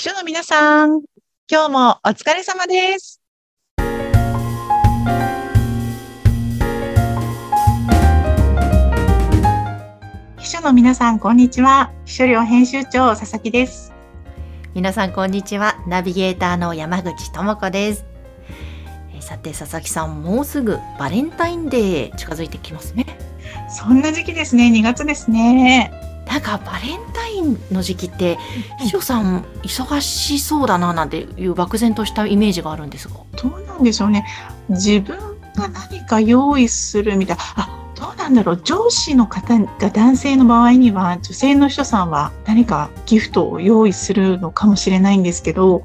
秘書の皆さん、今日もお疲れ様です。秘書の皆さん、こんにちは。秘書寮編集長、佐々木です。皆さんこんにちはナビゲーターの山口智子ですえーさて佐々木さんもうすぐバレンタインデー近づいてきますねそんな時期ですね。2月ですね。なんかバレンタインの時期って秘書さん忙しそうだななんていう漠然としたイメージがあるんですが。どうなんでしょうね。自分が何か用意するみたいな。あどうなんだろう。上司の方が男性の場合には女性の秘書さんは何かギフトを用意するのかもしれないんですけど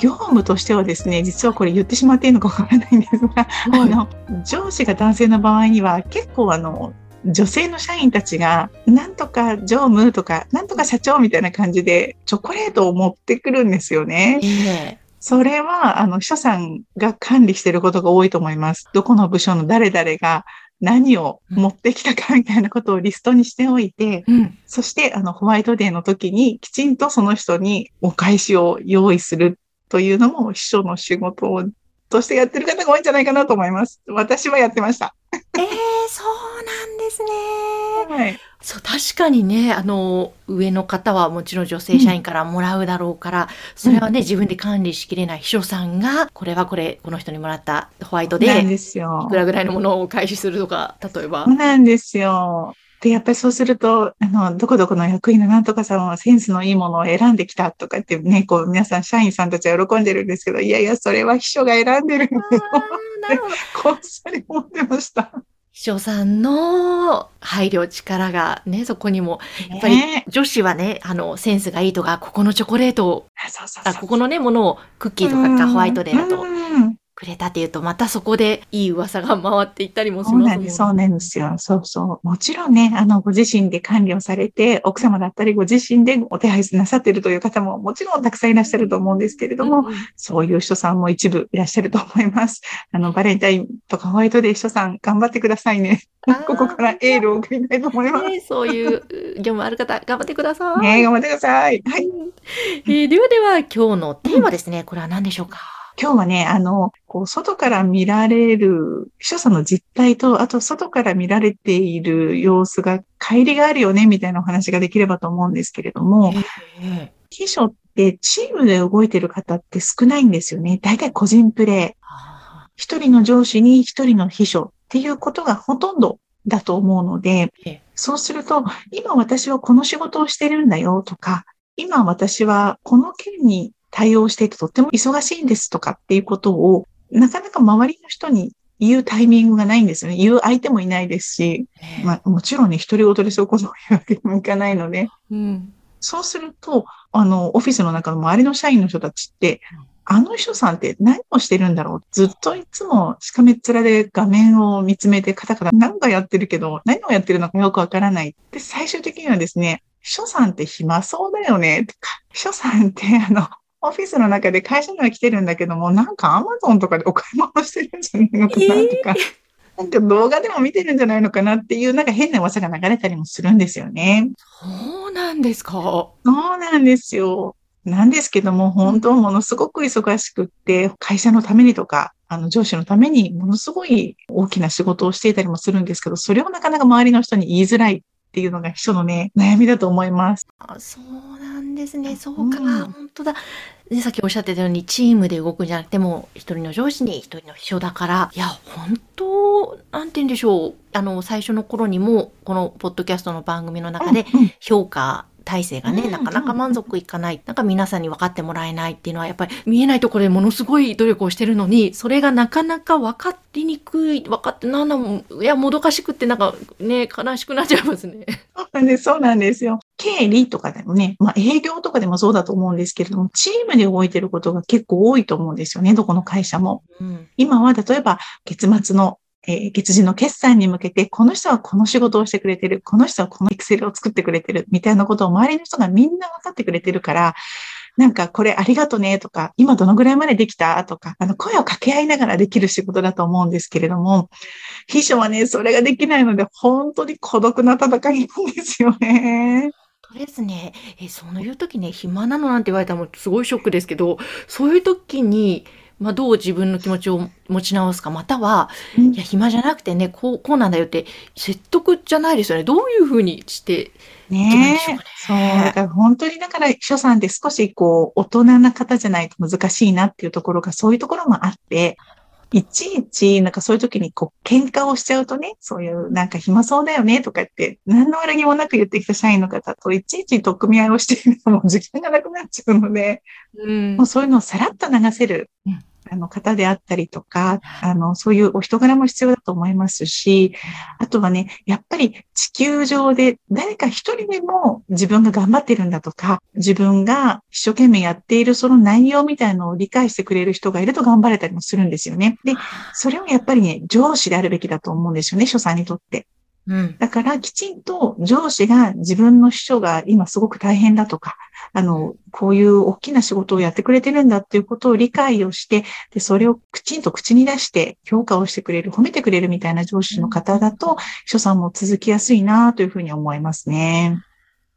業務としてはですね実はこれ言ってしまっていいのかわからないんですがあの上司が男性の場合には結構あの女性の社員たちがなんとか常務とかなんとか社長みたいな感じでチョコレートを持ってくるんですよね。ええそれは、あの、秘書さんが管理していることが多いと思います。どこの部署の誰々が何を持ってきたかみたいなことをリストにしておいて、うんそして、あの、ホワイトデーの時にきちんとその人にお返しを用意するというのも秘書の仕事をとしてやってる方が多いんじゃないかなと思います。私はやってました。ええそうなんですねはい。そう確かにねあの上の方はもちろん女性社員からもらうだろうから、それはね自分で管理しきれない秘書さんがこれはこれこの人にもらったホワイトでなんですよいく。らぐらいのものをお返しするとか例えばそうなんですよ。で、やっぱりそうすると、あの、どこどこの役員のなんとかさんはセンスのいいものを選んできたとかってね、こう、皆さん、社員さんたちは喜んでるんですけど、いやいや、それは秘書が選んでるんだよ。なるほど こっそり思ってました。秘書さんの配慮力がねそこにもやっぱりね女子はねあのセンスがいいとかここのチョコレートをあそうそうそうあここのねものをクッキーとかがホワイトデーだとうんくれたっていうとまたそこでいい噂が回っていったりもしそうますもんなんです、そうなんですよ。そうそう。もちろんね、あの、ご自身で管理をされて、奥様だったりご自身でお手配なさっているという方ももちろんたくさんいらっしゃると思うんですけれども、うんうんそういう人さんも一部いらっしゃると思います。あの、バレンタインとかホワイトデー人さん頑張ってくださいね。ここからエールを送りたいと思います。ねそういう業務ある方頑張ってください。ね頑張ってください。はい。えーではでは今日のテーマですね、これは何でしょうか？今日はね、あの、こう、外から見られる秘書さんの実態と、あと、外から見られている様子が、乖離があるよね、みたいなお話ができればと思うんですけれども、え秘書ってチームで動いてる方って少ないんですよね。大体個人プレイ。あ一人の上司に一人の秘書っていうことがほとんどだと思うのでええ、そうすると、今私はこの仕事をしてるんだよとか、今私はこの件に対応していてとっても忙しいんですとかっていうことを、なかなか周りの人に言うタイミングがないんですよね。言う相手もいないですし、ーまあもちろんね、一人ごとでそういうことを言うわけにもいかないので、うん。そうすると、あの、オフィスの中の周りの社員の人たちってうん、あの人さんって何をしてるんだろう。ずっといつもしかめっ面で画面を見つめてカタカタ何かやってるけど、何をやってるのかよくわからない。で、最終的にはですね、秘書さんって暇そうだよねとか、秘書さんってあの、オフィスの中で会社には来てるんだけども、なんかアマゾンとかでお買い物してるんじゃないのかなとか、なんか動画でも見てるんじゃないのかなっていう、なんか変な噂が流れたりもするんですよね。そうなんですか。そうなんですよ。なんですけども、本当ものすごく忙しくって、会社のためにとか、あの上司のためにものすごい大きな仕事をしていたりもするんですけど、それをなかなか周りの人に言いづらいていうのが秘書のね、悩みだと思います。あそうなんですね。そうか、うん本当だ。で、さっきおっしゃってたように、チームで動くんじゃなくても、一人の上司に一人の秘書だから、いや、本当、なんて言うんでしょう。あの、最初の頃にも、このポッドキャストの番組の中で、評価体制がね、うんなかなか満足いかない。なんか皆さんに分かってもらえないっていうのは、やっぱり見えないところでものすごい努力をしてるのに、それがなかなか分かりにくい、分かって、なんだもん、いや、もどかしくって、なんかね、悲しくなっちゃいますね。そうなんです、そうなんですよ。経理とかでもね、まあ営業とかでもそうだと思うんですけれども、チームで動いてることが結構多いと思うんですよね、どこの会社も。うん。今は例えば月末の、えー月次の決算に向けて、この人はこの仕事をしてくれてる、この人はこのエクセルを作ってくれてる、みたいなことを周りの人がみんな分かってくれてるから、なんかこれありがとねとか、今どのぐらいまでできた？とか、あの声を掛け合いながらできる仕事だと思うんですけれども、秘書はね、それができないので、本当に孤独な戦いなんですよね。当ですね。え、そういう時ね、暇なのなんて言われたらもうすごいショックですけど、そういう時に、まあ、どう自分の気持ちを持ち直すか、または、うんいや、暇じゃなくてね、こう、こうなんだよって、説得じゃないですよね。どういうふうにしてねでしょうかそう、ね。だから本当にだから秘書さんって少しこう大人な方じゃないと難しいなっていうところがそういうところもあって、いちいちなんかそういう時にこう喧嘩をしちゃうとね、そういうなんか暇そうだよねとかって何の悪気もなく言ってきた社員の方といちいち取っ組み合いをしているのも時間がなくなっちゃうので、うんもう。そういうのをさらっと流せるうん、あの方であったりとか、あの、そういうお人柄も必要だと思いますし、あとはね、やっぱり地球上で誰か一人でも自分が頑張ってるんだとか、自分が一生懸命やっているその内容みたいのを理解してくれる人がいると頑張れたりもするんですよね。で、それはやっぱりね、上司であるべきだと思うんですよね、所さんにとって。うん。だから、きちんと上司が自分の秘書が今すごく大変だとか、あの、こういう大きな仕事をやってくれてるんだっていうことを理解をして、で、それをきちんと口に出して評価をしてくれる、褒めてくれるみたいな上司の方だと、秘書さんも続きやすいなというふうに思いますね。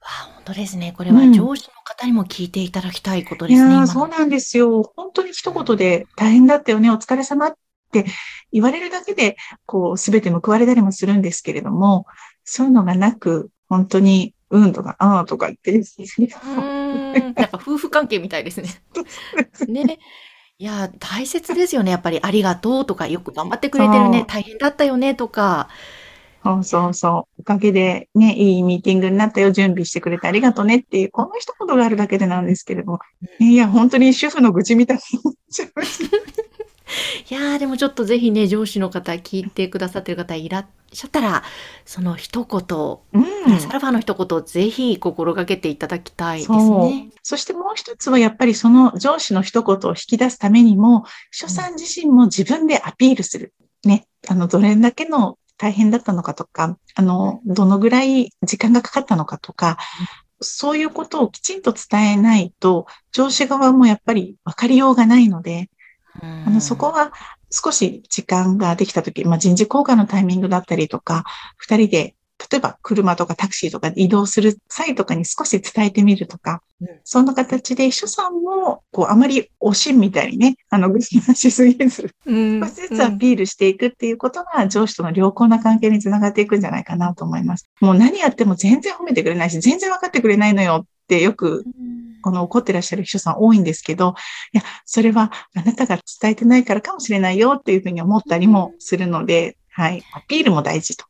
わあ、本当ですね。これはうん上司の方にも聞いていただきたいことですね。いやー、今のそうなんですよ。本当に一言で大変だったよね、お疲れ様って言われるだけで、こう、すべて報われたりもするんですけれども、そういうのがなく、本当に、うんとか、あーとかって。なんか夫婦関係みたいですね。ね。いや、大切ですよね。やっぱりありがとうとか、よく頑張ってくれてるね大変だったよねとか。そうそうそう。おかげでね、いいミーティングになったよ、準備してくれてありがとうねっていう、この一言があるだけでなんですけれども、いや、本当に主婦の愚痴みたいになっちゃいました。いやー、でもちょっとぜひね、上司の方、聞いてくださってる方いらっしゃったら、その一言、うラスアルファの一言、ぜひ心がけていただきたいですね。。そしてもう一つはやっぱりその上司の一言を引き出すためにも、秘書さん自身も自分でアピールする。ね。あの、どれだけの大変だったのかとか、あの、どのぐらい時間がかかったのかとか、そういうことをきちんと伝えないと、上司側もやっぱり分かりようがないので、うんあの、そこは少し時間ができたとき、まあ、人事交換のタイミングだったりとか、二人で、例えば車とかタクシーとかで移動する際とかに少し伝えてみるとか、うん。そんな形で秘書さんも、こう、あまりおしんみたいにね、あの、ぐしなしすぎず、うん。少しずつアピールしていくっていうことが上司との良好な関係につながっていくんじゃないかなと思います。もう何やっても全然褒めてくれないし、全然分かってくれないのよってよくこの怒ってらっしゃる秘書さん多いんですけど、いや、それはあなたが伝えてないからかもしれないよっていうふうに思ったりもするので、はい、アピールも大事と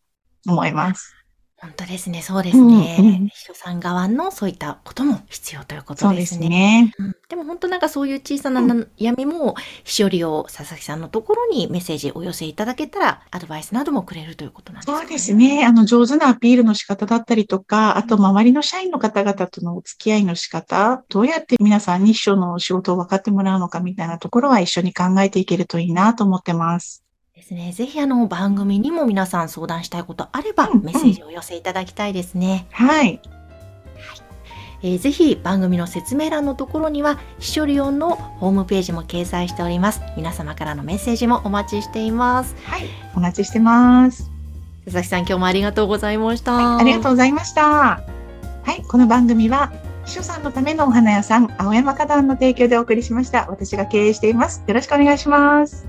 思います。本当ですね、そうですね。うんうん秘書さん側のそういったことも必要ということそうですですね。ね。うんでも本当なんかそういう小さな悩みも、しおりを佐々木さんのところにメッセージお寄せいただけたら、アドバイスなどもくれるということなんですかそうです。ね。あの、上手なアピールの仕方だったりとか、あと、周りの社員の方々とのお付き合いの仕方、どうやって皆さんに秘書の仕事を分かってもらうのかみたいなところは一緒に考えていけるといいなと思ってます。ですね。ぜひあの番組にも皆さん相談したいことあれば、うんうんメッセージをお寄せいただきたいですね。はい。えーぜひ番組の説明欄のところには、秘書リオンのホームページも掲載しております。皆様からのメッセージもお待ちしています。はい。お待ちしてます。佐々木さん、今日もありがとうございました。ありがとうございました。はい。この番組は、秘書さんのためのお花屋さん、青山花壇の提供でお送りしました。私が経営しています。よろしくお願いします。